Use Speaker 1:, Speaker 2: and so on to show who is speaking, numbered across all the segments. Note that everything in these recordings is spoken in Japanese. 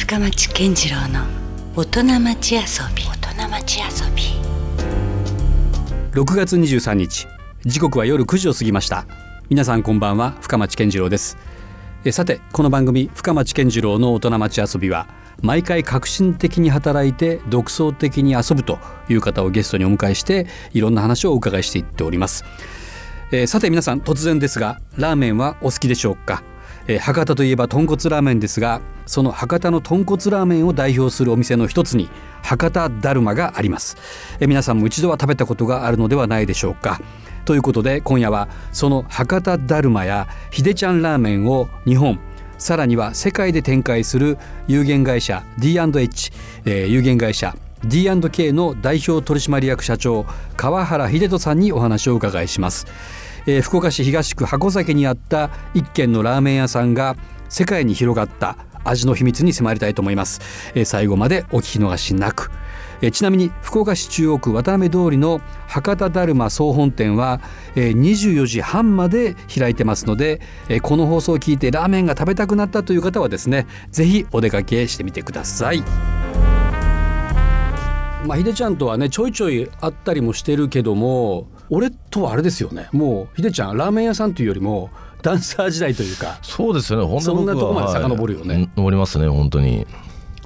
Speaker 1: 深町健次郎の大人町遊び。大人町遊び。
Speaker 2: 6月23日。時刻は夜9時を過ぎました。皆さんこんばんは。深町健次郎です。えさてこの番組深町健次郎の大人町遊びは毎回革新的に働いて独創的に遊ぶという方をゲストにお迎えしていろんな話をお伺いしていっております、えーさて皆さん突然ですがラーメンはお好きでしょうか、えー博多といえば豚骨ラーメンですがその博多の豚骨ラーメンを代表するお店の一つに博多だるまがあります、えー皆さんも一度は食べたことがあるのではないでしょうか。ということで今夜はその博多だるまやひでちゃんラーメンを日本さらには世界で展開する有限会社 D&H、えー有限会社 D&K の代表取締役社長川原秀人さんにお話を伺いします、えー福岡市東区箱崎にあった一軒のラーメン屋さんが世界に広がった味の秘密に迫りたいと思います、えー最後までお聞き逃しなくえーちなみに福岡市中央区渡辺通りの博多だるま総本店は、えー24時半まで開いてますので、えーこの放送を聞いてラーメンが食べたくなったという方はですねぜひお出かけしてみてください。まあ、ひでちゃんとはねちょいちょい会ったりもしてるけども俺とはあれですよねもうひでちゃんラーメン屋さんというよりもダンサー時代というか
Speaker 3: そうですよね。本当
Speaker 2: そんなとこまで遡るよね
Speaker 3: はい登りますね本当に。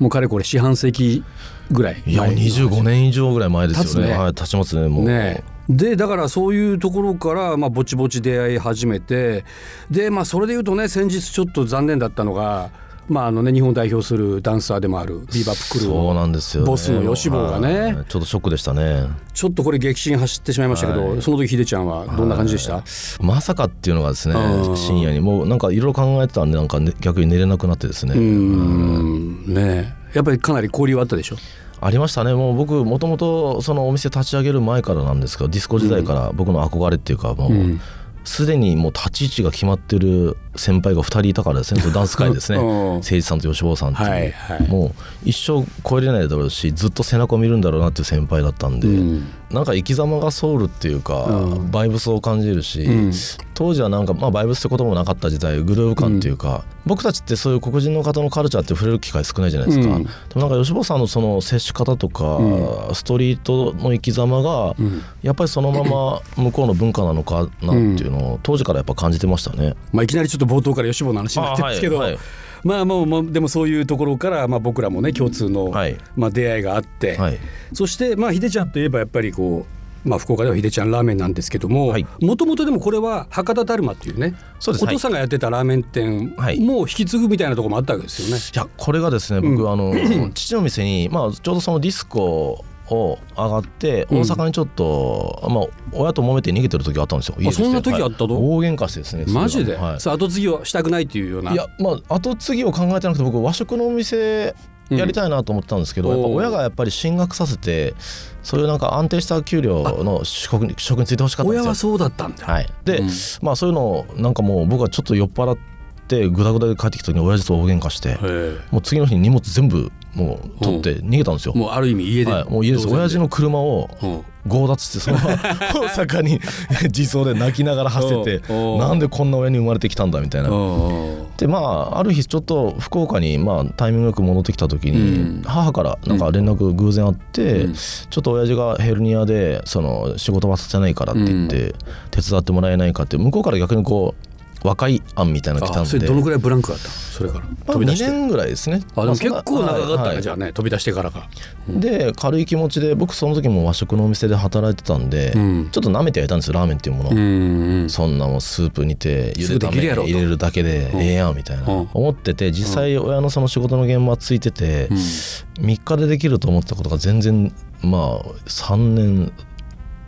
Speaker 2: もうかれこれ四半世紀ぐらい
Speaker 3: いや
Speaker 2: 前の
Speaker 3: 25年以上ぐらい前ですよね。
Speaker 2: ね
Speaker 3: はい経ちますねもう。
Speaker 2: ねでだからそういうところから、まあ、ぼちぼち出会い始めてで、まあ、それでいうとね先日ちょっと残念だったのが、まああのね、日本代表するダンサーでもあるビーバップクルー
Speaker 3: そうな
Speaker 2: の
Speaker 3: んですよ、ね。
Speaker 2: ボスの吉坊がね。
Speaker 3: はい。ちょっとショックでしたね。
Speaker 2: ちょっとこれ激震走ってしまいましたけど、
Speaker 3: はい。
Speaker 2: その時ひでちゃんはどんな感じでした、
Speaker 3: まさかっていうのがですね
Speaker 2: うん。
Speaker 3: 深夜に。もうなんかいろいろ考えてたんでなんか、ね、逆に寝れなくなってですね。
Speaker 2: うーん。ねえ。やっぱりかなり交流あったでしょ？
Speaker 3: ありましたね。もう僕もともとそのお店立ち上げる前からなんですけどディスコ時代から僕の憧れっていうかもう
Speaker 2: うん
Speaker 3: すでにもう立ち位置が決まってる先輩が2人いたからですね。ダンス界ですね。
Speaker 2: うん。
Speaker 3: 誠司さんと吉坊さんっていう、
Speaker 2: はいはい。
Speaker 3: もう一生超えれないだろうしずっと背中を見るんだろうなっていう先輩だったんで、
Speaker 2: うん
Speaker 3: なんか生き様がソウルっていうか、
Speaker 2: うん。
Speaker 3: バイブスを感じるし、
Speaker 2: うん。
Speaker 3: 当時はなんか、まあ、バイブスってこともなかった時代グルーヴ感っていうか、僕たちってそういう黒人の方のカルチャーって触れる機会少ないじゃないですか、
Speaker 2: うん。
Speaker 3: でもなんか吉坊さんのその接し方とか、
Speaker 2: う
Speaker 3: ストリートの生き様が、
Speaker 2: うん。
Speaker 3: やっぱりそのまま向こうの文化なのかなっていうのを当時からやっぱ感じてましたね。
Speaker 2: まあ、いきなりちょっと冒頭から吉坊の話になってますけど、
Speaker 3: あはいはい
Speaker 2: まあもうもうでもそういうところから、まあ、僕らもね共通の、
Speaker 3: はい。
Speaker 2: まあ、出会いがあって、
Speaker 3: はい。
Speaker 2: そしてまあひでちゃんといえばやっぱりこう、まあ、福岡ではひでちゃんラーメンなんですけども
Speaker 3: はい。
Speaker 2: もともとでもこれは博多だるまっていうね
Speaker 3: そうです。
Speaker 2: お父さんがやってたラーメン店
Speaker 3: はい。
Speaker 2: もう引き継ぐみたいなところもあったわけですよね。
Speaker 3: いやこれがですね僕、あの父の店に、まあ、ちょうどそのディスコを上がって
Speaker 2: うん。
Speaker 3: 大阪にちょっと、まあ、親と揉めて逃げてる時があったんですよ。
Speaker 2: そんな時あったの？
Speaker 3: はい大喧嘩してですね
Speaker 2: マジで、
Speaker 3: はい。
Speaker 2: 後継ぎをしたくないっていうような。い
Speaker 3: やまあ後継ぎを考えてなくて僕和食のお店やりたいなと思ってたんですけど、
Speaker 2: うん
Speaker 3: やっぱ親がやっぱり進学させてそういうなんか安定した給料の職に職についてほしかったんですよ。
Speaker 2: 親はそうだったんだ。
Speaker 3: はい、で、
Speaker 2: うん。
Speaker 3: まあそういうのをなんかもう僕はちょっと酔っ払ってグダグダで帰ってきた時に親父と大喧嘩してもう次の日に荷物全部もう取って逃げたんですよ。
Speaker 2: もうある意味家で、
Speaker 3: はい、もう家です親父の車を
Speaker 2: うん。
Speaker 3: 強奪してそのまま 大阪に 自走で泣きながら走っててなんでこんな親に生まれてきたんだみたいな。
Speaker 2: うん
Speaker 3: でまあある日ちょっと福岡にまあタイミングよく戻ってきた時に、
Speaker 2: うん。
Speaker 3: 母からなんか連絡偶然あって、
Speaker 2: うん。
Speaker 3: ちょっと親父がヘルニアでその仕事はさせないからって言って、手伝ってもらえないかって向こうから逆にこう和解案みたいなの来たんで。
Speaker 2: あそれどのくらいブランクがあったの？それから
Speaker 3: まあ、2
Speaker 2: 飛び出して、
Speaker 3: 年ぐらいですね。
Speaker 2: あでも結構長かったね、
Speaker 3: はい。はい
Speaker 2: じゃあね飛び出してからが、
Speaker 3: で軽い気持ちで僕その時も和食のお店で働いてたんで、
Speaker 2: うん。
Speaker 3: ちょっと舐めてはいたんですよラーメンっていうものを、
Speaker 2: うんうん
Speaker 3: そんなもんスープ煮て茹
Speaker 2: すぐ
Speaker 3: でた入れるだけで
Speaker 2: うん。
Speaker 3: ええやんみたいな、
Speaker 2: うん。
Speaker 3: 思ってて実際親のその仕事の現場ついてて、
Speaker 2: うん。
Speaker 3: 3日でできると思ってたことが全然まあ3年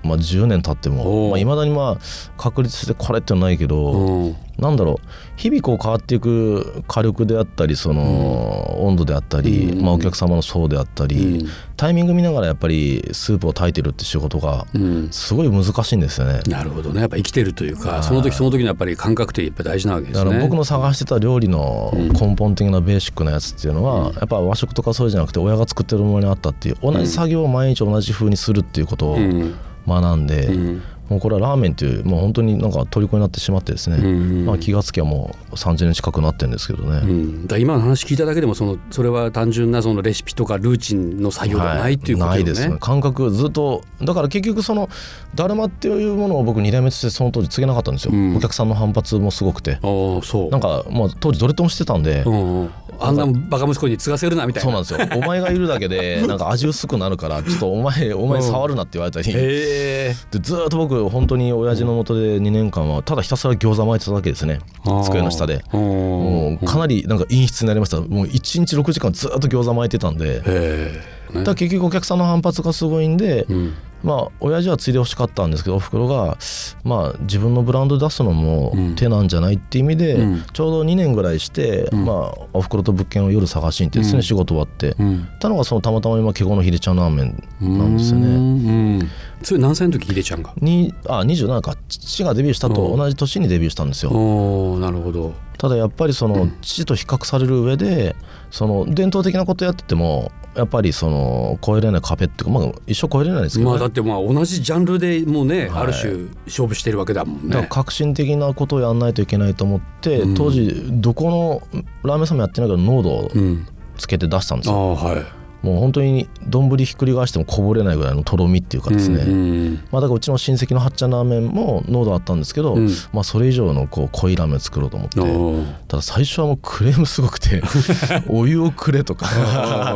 Speaker 3: まあ、10年経って
Speaker 2: お
Speaker 3: も
Speaker 2: う。
Speaker 3: いまあ、未だにまあ確立してこれってないけど、
Speaker 2: うん。
Speaker 3: なんだろう日々こう変わっていく火力であったりその、温度であったり、
Speaker 2: うん。
Speaker 3: まあ、お客様の層であったり、
Speaker 2: うん。
Speaker 3: タイミング見ながらやっぱりスープを炊いてるって仕事が
Speaker 2: うん。
Speaker 3: すごい難しいんですよね。
Speaker 2: なるほどね。やっぱ生きてるという
Speaker 3: はい。
Speaker 2: かその時その時のやっぱり感覚ってやっぱ大事なわけですね。
Speaker 3: だから僕の探してた料理の
Speaker 2: うん。
Speaker 3: 根本的なベーシックなやつっていうのは、
Speaker 2: うん。
Speaker 3: やっぱ和食とかそうじゃなくて親が作ってるものにあったっていう同じ作業を毎日同じ風にするっていうことを
Speaker 2: うん
Speaker 3: 学んで、
Speaker 2: うん。
Speaker 3: もうこれはラーメンっていうもう本当になんか虜になってしまってですね、
Speaker 2: うん
Speaker 3: まあ、気がつきゃもう30年近くなってるんですけどね、
Speaker 2: うん、だ今の話聞いただけでもそのそれは単純なそのレシピとかルーチンの作業ではないっていうことよね。
Speaker 3: ないですね。感覚ずっとだから結局そのだるまっていうものを僕2代目としてその当時告げなかったんですよ、
Speaker 2: うん。
Speaker 3: お客さんの反発もすごくて。
Speaker 2: ああそう。
Speaker 3: なんかもう当時どれともしてたんで、
Speaker 2: うんうん、あんなバカ息子に継がせるなみたいな。
Speaker 3: そうなんですよ。お前がいるだけで なんか味薄くなるからちょっとお前お前触るなって言われたり、
Speaker 2: へえ。
Speaker 3: でずーっと僕本当に親父のもとで2年間はただひたすら餃子巻いてただけですね。机の下で。も
Speaker 2: も
Speaker 3: うかなりなんか陰湿になりました。もう1日6時間ずーっと餃子巻いてたんで。
Speaker 2: へえ。
Speaker 3: だ結局お客さんの反発がすごいんで、
Speaker 2: うん
Speaker 3: まあ親父はついでほしかったんですけどおふくろがまあ自分のブランド出すのも
Speaker 2: うん。
Speaker 3: 手なんじゃないって意味で、
Speaker 2: うん。
Speaker 3: ちょうど2年ぐらいして、
Speaker 2: ん。
Speaker 3: まあおふくろと物件を夜探しに行ってですね、
Speaker 2: うん
Speaker 3: 仕事終わって、
Speaker 2: うん
Speaker 3: たのがそのたまたま今華厳のひでちゃんラーメンなんですよね。
Speaker 2: それ何歳の時ひでちゃんが？
Speaker 3: にあ27か。父がデビューしたと同じ年にデビューしたんですよ。
Speaker 2: おおなるほど。
Speaker 3: ただやっぱりその父と比較される上でその伝統的なことやっててもやっぱりその超えれない壁っていうかまあ一生超えれないですけど、ね
Speaker 2: まあだってまあ同じジャンルでもうね、
Speaker 3: はい
Speaker 2: ある種勝負してるわけだもんね。
Speaker 3: だから革新的なことをやんないといけないと思って、
Speaker 2: うん
Speaker 3: 当時どこのラーメン屋さんもやってないけど濃度を
Speaker 2: うん。
Speaker 3: つけて出したんです
Speaker 2: あ
Speaker 3: よ、
Speaker 2: あはい。
Speaker 3: もう本当に丼ひっくり返してもこぼれないぐらいのとろみっていうかですね、
Speaker 2: うん
Speaker 3: まあ、だからうちの親戚のはっちゃんラーメンも濃度あったんですけど、
Speaker 2: うん。
Speaker 3: まあ、それ以上のこう濃いラーメンを作ろうと思って。ただ最初はもうクレームすごくて お湯をくれとか。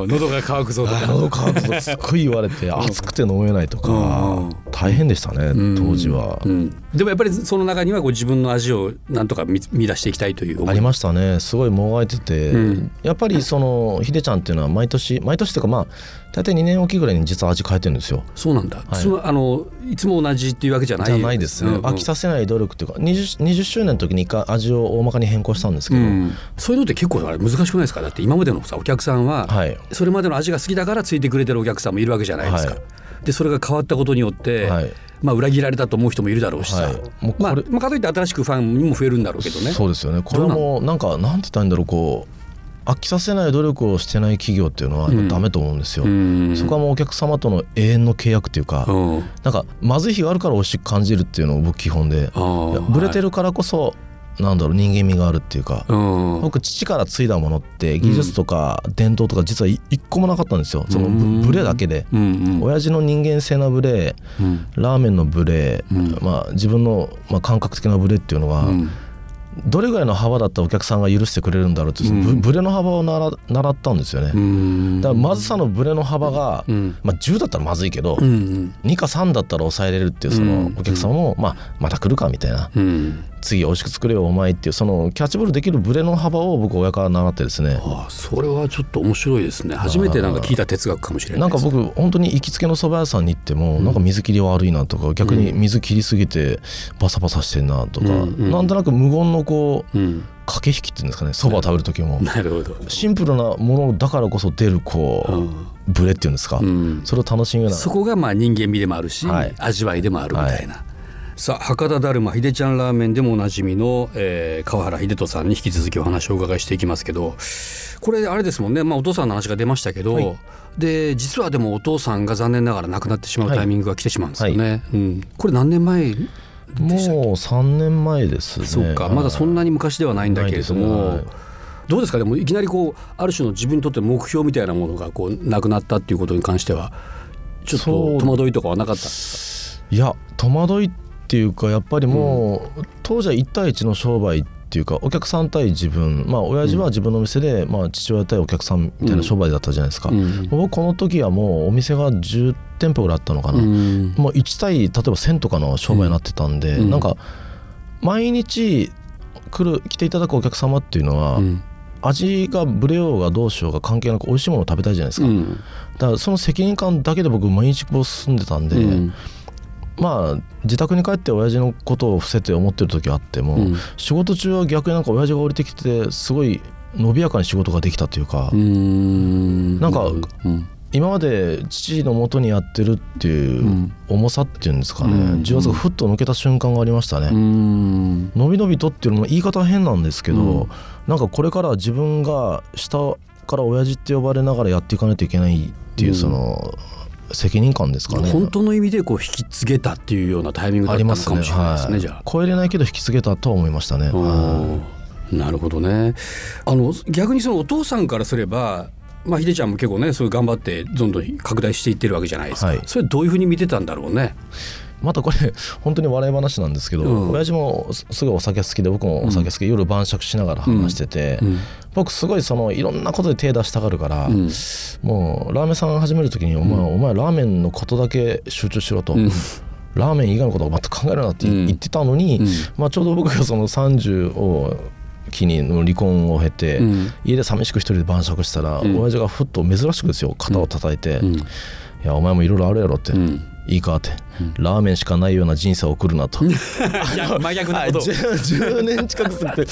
Speaker 2: 喉が渇くぞとか。
Speaker 3: 喉乾くとすっごい言われて 熱くて飲めないと
Speaker 2: う
Speaker 3: か
Speaker 2: ん。
Speaker 3: 大変でしたね
Speaker 2: うん。
Speaker 3: 当時は。
Speaker 2: うんでもやっぱりその中にはこう自分の味をなんとか見見出していきたいという思い。
Speaker 3: ありましたね。すごいもがいてて、
Speaker 2: うん。
Speaker 3: やっぱりそのひでちゃんっていうのは毎年毎年というかまあ大体2年おきぐらいに実は味変えてるんですよ。
Speaker 2: そうなんだ、
Speaker 3: はい。
Speaker 2: そのあのいつも同じっていうわけじゃない。
Speaker 3: じゃないですね、
Speaker 2: うんうん。
Speaker 3: 飽きさせない努力っていうか 20, 20周年の時に一回味を大まかに変更したんですけど、
Speaker 2: うん、そういうのって結構あれ難しくないですか？だって今までのさお客さんは、
Speaker 3: はい。
Speaker 2: それまでの味が好きだからついてくれてるお客さんもいるわけじゃないですか。
Speaker 3: はい。
Speaker 2: でそれが変わったことによって、
Speaker 3: はい
Speaker 2: まあ、裏切られたと思う人もいるだろうしさ、
Speaker 3: はい。もうこれ
Speaker 2: まあまあ、かといって新しくファンにも増えるんだろうけどね。
Speaker 3: そうですよねこれはもうなんかなんて言ったらいいんだろうこう飽きさせない努力をしてない企業っていうのはダメと思うんですよ、
Speaker 2: うん。
Speaker 3: そこはもうお客様との永遠の契約っていうか、
Speaker 2: うん。
Speaker 3: なんかまずい日があるから美味しく感じるっていうのが僕基本で。ブレてるからこそ、なんだろう人間味があるっていうか、
Speaker 2: うん。
Speaker 3: 僕父から継いだものって技術とか伝統とか実は一個もなかったんですよ。その
Speaker 2: うん。
Speaker 3: ブブレだけで、
Speaker 2: うんうん。
Speaker 3: 親父の人間性なブレ
Speaker 2: うん。
Speaker 3: ラーメンのブレ、
Speaker 2: うん。
Speaker 3: まあ、自分の、まあ、感覚的なブレっていうのは、
Speaker 2: うん。
Speaker 3: どれぐらいの幅だったらお客さんが許してくれるんだろうってそのブ
Speaker 2: うん。
Speaker 3: ブレの幅を習習ったんですよね、
Speaker 2: うん。
Speaker 3: だからまずさのブレの幅が、
Speaker 2: うん。
Speaker 3: まあ、10だったらまずいけど、
Speaker 2: うん
Speaker 3: 2か3だったら抑えれるっていうその
Speaker 2: うん。
Speaker 3: お客様も、まあ、また来るかみたいな。
Speaker 2: うん
Speaker 3: 次美味しく作れよお前っていうそのキャッチボールできるブレの幅を僕親から習ってですね。
Speaker 2: ああそれはちょっと面白いですね。初めてなんか聞いた哲学かもしれな
Speaker 3: ないんか僕本当に行きつけの蕎麦屋さんに行っても、なんか水切り悪いなとか逆に水切りすぎてバサバサしてんなとか、
Speaker 2: うんうん
Speaker 3: なんとなく無言のこう
Speaker 2: うん。
Speaker 3: 駆け引きっていうんですかね。蕎麦を食べる時も。
Speaker 2: なるほど。
Speaker 3: シンプルなものだからこそ出るこう、
Speaker 2: うん。
Speaker 3: ブレっていうんですか、
Speaker 2: うん。
Speaker 3: それを楽しむような。
Speaker 2: そこがまあ人間味でもあるし、
Speaker 3: はい。
Speaker 2: 味わいでもあるみたいな、さあ博多だるまひでちゃんラーメンでもおなじみの、えー川原秀人さんに引き続きお話をお伺いしていきますけどこれあれですもんね、まあ、お父さんの話が出ましたけど、
Speaker 3: はい。
Speaker 2: で実はでもお父さんが残念ながら亡くなってしまうタイミングが来てしまうんですよね。うん、これ何年前でしたっけ？
Speaker 3: もう3年前ですね。
Speaker 2: そうか。まだそんなに昔ではないんだけれども、どうですか？でもいきなりこうある種の自分にとっての目標みたいなものがこうなくなったっていうことに関してはちょっと戸惑いとかはなかったんです
Speaker 3: いや戸惑いっていうかやっぱりもう、当時は1対1の商売っていうかお客さん対自分まあ親父は自分の店で、まあ、父親対お客さんみたいな商売だったじゃないですか、僕この時はもうお店が10店舗ぐらいあったのかな、
Speaker 2: うん。
Speaker 3: もう1対例えば1000とかの商売になってたんで、
Speaker 2: うん。
Speaker 3: なんか毎日来る来ていただくお客様っていうのは、
Speaker 2: うん。
Speaker 3: 味がブレようがどうしようが関係なく美味しいものを食べたいじゃないですか、
Speaker 2: うん。
Speaker 3: だからその責任感だけで僕毎日こう住んでたんで、
Speaker 2: うん
Speaker 3: まあ自宅に帰って親父のことを伏せて思ってる時あっても、
Speaker 2: うん。
Speaker 3: 仕事中は逆になんか親父が降りてきてすごい伸びやかに仕事ができたというか、
Speaker 2: うん。
Speaker 3: なんか
Speaker 2: うん。
Speaker 3: 今まで父の元にやってるっていううん。重さっていうんですかね、
Speaker 2: うん。
Speaker 3: 重圧がふっと抜けた瞬間がありましたね。
Speaker 2: うん。
Speaker 3: 伸び伸びとっていうのも言い方は変なんですけど、
Speaker 2: うん。
Speaker 3: なんかこれからは自分が下から親父って呼ばれながらやっていかないといけないっていううん。その、責任感ですかね。
Speaker 2: 本当の意味でこう引き継げたっていうようなタイミングだったのかもしれないですね
Speaker 3: はい
Speaker 2: じゃあ。
Speaker 3: 超えれないけど引き継げたとは思いましたね、は
Speaker 2: うん。なるほどね。あの逆にそのお父さんからすればまあ、秀ちゃんも結構ねそういう頑張ってどんどん拡大していってるわけじゃないですか、
Speaker 3: はい。
Speaker 2: それどういうふうに見てたんだろうね？
Speaker 3: いまたこれ本当に笑い話なんですけど、
Speaker 2: うん。
Speaker 3: 親父もすすごいお酒好きで僕もお酒好きで、夜晩酌しながら話してて、
Speaker 2: うん。
Speaker 3: 僕すごいそのいろんなことで手出したがるから、
Speaker 2: うん。
Speaker 3: もうラーメン屋さん始める時に、お前お前ラーメンのことだけ集中しろと。
Speaker 2: うん。
Speaker 3: ラーメン以外のことを全く考えるなって
Speaker 2: うん。
Speaker 3: 言ってたのに、
Speaker 2: うん。
Speaker 3: まあ、ちょうど僕がその30を機にの離婚を経て、
Speaker 2: うん。
Speaker 3: 家で寂しく一人で晩酌したら、
Speaker 2: うん。
Speaker 3: 親父がふっと珍しくですよ肩を叩いて「
Speaker 2: うん。
Speaker 3: いやお前もいろいろあるやろ」って、
Speaker 2: うん
Speaker 3: いいかって、ラーメンしかないような人生を送るなと。
Speaker 2: いや 真逆なことを。
Speaker 3: 10, 10年近くすぎて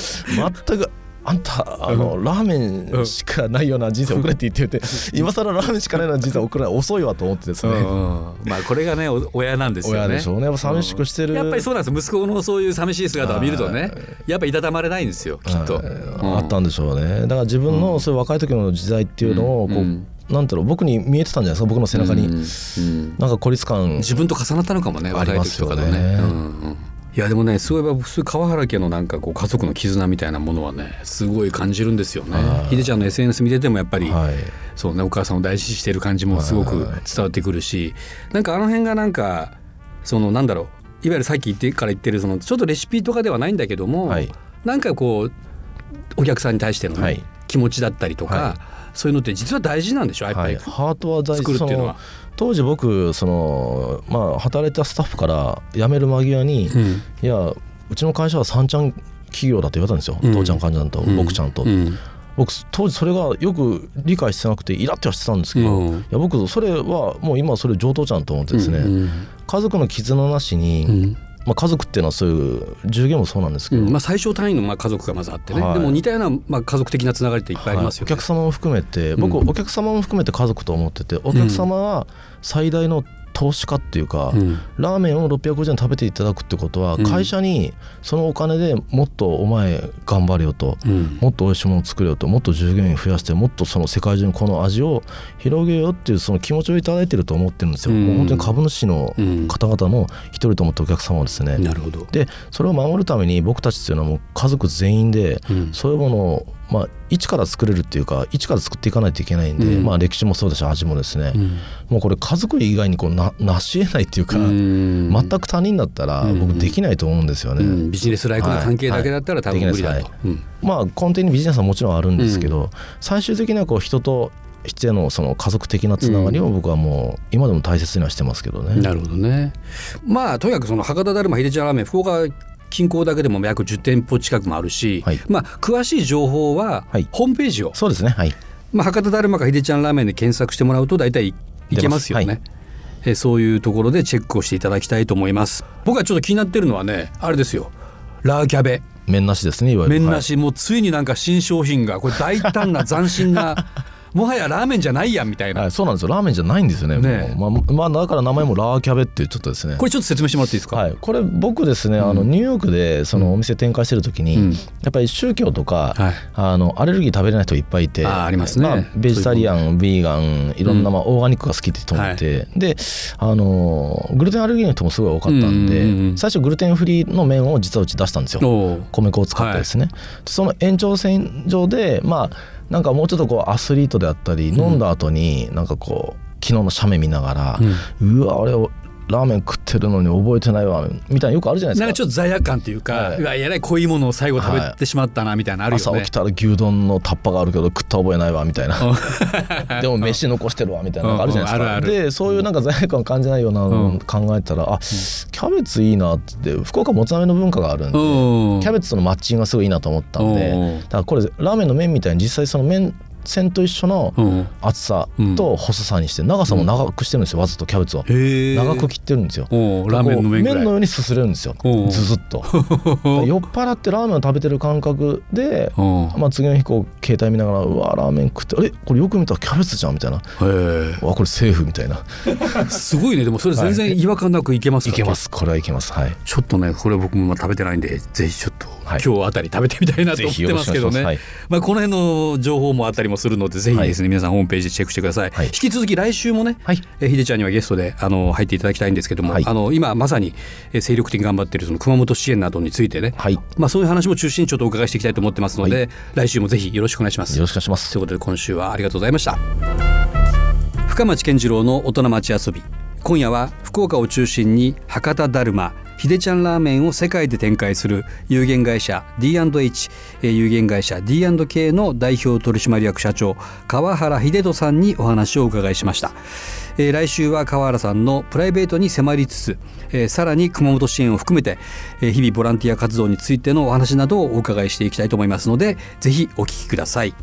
Speaker 3: 全くあんたあの、ラーメンしかないような人生送れって言ってて今更ラーメンしかないような人生送るのは遅いわと思ってですね、
Speaker 2: うんまあこれがねお親なんですよね。
Speaker 3: 親でしょうね。やっぱ寂しくしてる、
Speaker 2: やっぱりそうなんです。息子のそういう寂しい姿を見るとねやっぱいたたまれないんですよきっと。
Speaker 3: あったんでしょうね。だから自分のそういう若い時の時代っていうのをこう、
Speaker 2: うん
Speaker 3: なんていうの僕に見えてたんじゃないですか僕の背中に、
Speaker 2: うんうん。
Speaker 3: なんか孤立感。
Speaker 2: 自分と重なったのかもね
Speaker 3: ありますよね。
Speaker 2: ね。うんうんいやでもねすごいやっぱそういう川原家のなんかこう家族の絆みたいなものはねすごい感じるんですよね。
Speaker 3: は。い。
Speaker 2: ひでちゃんの SNS 見ててもやっぱり、
Speaker 3: はい。
Speaker 2: そうねお母さんを大事にしてる感じもすごく伝わってくるしなんかあの辺がなんかそのなんだろういわゆるさっき言ってから言ってるそのちょっとレシピとかではないんだけども、
Speaker 3: はい。
Speaker 2: なんかこうお客さんに対してのね、
Speaker 3: はい
Speaker 2: 気持ちだったりとか、
Speaker 3: は
Speaker 2: そういうのって実は大事なんでしょ？やっぱり、
Speaker 3: はい、ハートは大
Speaker 2: 作る
Speaker 3: 事
Speaker 2: っていうのは。
Speaker 3: 当時僕その、まあ、働いたスタッフから辞める間際に、
Speaker 2: うん。
Speaker 3: いやうちの会社は三ちゃん企業だって言われたんですよ、
Speaker 2: うん。
Speaker 3: 父ちゃん患者さんと、
Speaker 2: うん。
Speaker 3: 僕ちゃんと、
Speaker 2: うん。
Speaker 3: 僕当時それがよく理解してなくてイラッとはしてたんですけど、
Speaker 2: うん。
Speaker 3: いや僕それはもう今それ上等じゃんと思ってですね、
Speaker 2: うん。
Speaker 3: 家族の絆なしに、
Speaker 2: うん
Speaker 3: まあ、家族っていうのはそういう従業もそうなんですけど、
Speaker 2: うんまあ、最小単位のまあ家族がまずあってね、
Speaker 3: はい。
Speaker 2: でも似たようなまあ家族的なつながりっていっぱいありますよね。
Speaker 3: はい。お客様も含めて僕、
Speaker 2: うん。
Speaker 3: お客様も含めて家族と思っててお客様は最大の投資家っていうか、
Speaker 2: うん。
Speaker 3: ラーメンを650円食べていただくってことは
Speaker 2: うん。
Speaker 3: 会社にそのお金でもっとお前頑張れよと、
Speaker 2: うん。
Speaker 3: もっと美味しいものを作れよともっと従業員増やしてもっとその世界中にこの味を広げようっていうその気持ちをいただいてると思ってるんですよ、
Speaker 2: うん。
Speaker 3: もう本当に株主の
Speaker 2: うん
Speaker 3: 方々の一人と思ってお客様をですね、
Speaker 2: なるほど。
Speaker 3: でそれを守るために僕たちっていうのはもう家族全員で
Speaker 2: うん。
Speaker 3: そういうものを、まあ、一から作れるっていうか一から作っていかないといけないんで、
Speaker 2: うん。
Speaker 3: まあ、歴史もそうだし味もですね、
Speaker 2: うん。
Speaker 3: もうこれ家族以外にこうななし得ないっていうか、
Speaker 2: うん。
Speaker 3: 全く他人だったら
Speaker 2: うん。
Speaker 3: 僕できないと思うんですよね。
Speaker 2: うん。ビジネスライクな関係だけだったら多分無理だと。
Speaker 3: はいは。
Speaker 2: うん。
Speaker 3: まあ根底にビジネスはもちろんあるんですけど、最終的にはこう人と人へのその家族的なつながりを僕はもう今でも大切にはしてますけどね。
Speaker 2: なるほどね。まあとにかくその博多だるま秀ちゃんラーメン福岡近郊だけでも約10店舗近くもあるし、
Speaker 3: はい。
Speaker 2: まあ詳しい情報は
Speaker 3: はい。
Speaker 2: ホームページを、
Speaker 3: そうですね。はい。
Speaker 2: まあ、博多だるまか秀ちゃんラーメンで検索してもらうと大体いいけますよね。
Speaker 3: 出ます。
Speaker 2: えそういうところでチェックをしていただきたいと思います。僕はちょっと気になってるのはねあれですよ。ラーキャベ。
Speaker 3: 麺なしですねいわゆる。
Speaker 2: 麺なし、もうついになんか新商品がこれ大胆な斬新なもはやラーメンじゃないやんみたいな、
Speaker 3: はい、はいそうなんですよ。ラーメンじゃないんですよね。
Speaker 2: ね
Speaker 3: もうまあ、まあだから名前もラーキャベっていうちょっとですね
Speaker 2: これちょっと説明してもらっていいですか、
Speaker 3: はい、これ僕ですね、あのニューヨークでそのお店展開してる時に、
Speaker 2: うん。
Speaker 3: やっぱり宗教とか、
Speaker 2: はい。
Speaker 3: あのアレルギー食べれない人いっぱいいて
Speaker 2: ありますね。
Speaker 3: あベジタリアンビーガンいろんな、まあ、オーガニックが好きって人もいて、であのグルテンアレルギーの人もすごい多かったんで、
Speaker 2: うんうんうん
Speaker 3: 最初グルテンフリーの麺を実はうち出したんですよ。米粉を使ってですね、でその延長線上でまあなんかもうちょっとこうアスリートであったり、飲んだ後になんかこう昨日の写メ見ながら、うわ俺ラーメン食ってるのに覚えてないわみたいなよくあるじゃないですか。
Speaker 2: なんかちょっと罪悪感というか、
Speaker 3: はい。う
Speaker 2: わえらい濃いものを最後食べてしまったなみたいなのあるよね、
Speaker 3: 朝起きたら牛丼のタッパがあるけど食った覚えないわみたいな。でも飯残してるわみたいなのがあるじゃないですか、
Speaker 2: うん。うんあるある。
Speaker 3: でそういうなんか罪悪感を感じないようなのを考えたら、あキャベツいいなって言って福岡もつ鍋の文化があるんで、
Speaker 2: うん。
Speaker 3: キャベツとのマッチングがすごいいいなと思ったんで、
Speaker 2: うん。
Speaker 3: だからこれラーメンの麺みたいに実際その麺線と一緒の
Speaker 2: うん。
Speaker 3: 厚さと細さにして長さも長くしてるんですよわざとキャベツを。長く切ってるんですよ。
Speaker 2: ラーメンの麺ぐらい。
Speaker 3: こうのようにすすれるんですよ。
Speaker 2: う。ん
Speaker 3: ずずっと。酔っ払ってラーメンを食べてる感覚で
Speaker 2: うん。
Speaker 3: まあ、次の日こう携帯見ながらうわラーメン食ってあれこれよく見たらキャベツじゃんみたいな。わこれセーフみたいな。
Speaker 2: え すごいね。でもそれ全然違和感なくいけますか？
Speaker 3: いけます。これはいけます。はい。
Speaker 2: ちょっとねこれ僕も食べてないんでぜひちょっと
Speaker 3: はい。
Speaker 2: 今日あたり食べてみたいなと思ってますけどね、
Speaker 3: はい。
Speaker 2: まあ、この辺の情報もあったりもするのでぜひですね、皆さんホームページチェックしてください、
Speaker 3: はい。
Speaker 2: 引き続き来週もね、
Speaker 3: はい。
Speaker 2: えーひでちゃんにはゲストであの入っていただきたいんですけども、
Speaker 3: はい。
Speaker 2: あの今まさにえー精力的に頑張っているその熊本支援などについてね、
Speaker 3: はい。
Speaker 2: まあ、そういう話も中心にちょっとお伺いしていきたいと思ってますので、
Speaker 3: はい。
Speaker 2: 来週もぜひよろしくお願いします。
Speaker 3: よろしくお願いします。
Speaker 2: ということで今週はありがとうございました。深町健次郎の大人町遊び。今夜は福岡を中心に博多だるまひでちゃんラーメンを世界で展開する有限会社 D&H 有限会社 D&K の代表取締役社長川原秀人さんにお話をお伺いしました、えー来週は川原さんのプライベートに迫りつつ、えーさらに熊本支援を含めて、えー日々ボランティア活動についてのお話などをお伺いしていきたいと思いますのでぜひお聞きください。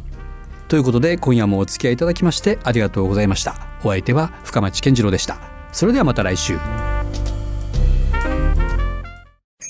Speaker 2: ということで今夜もお付き合いいただきましてありがとうございました。お相手は深町健次郎でした。それではまた来週。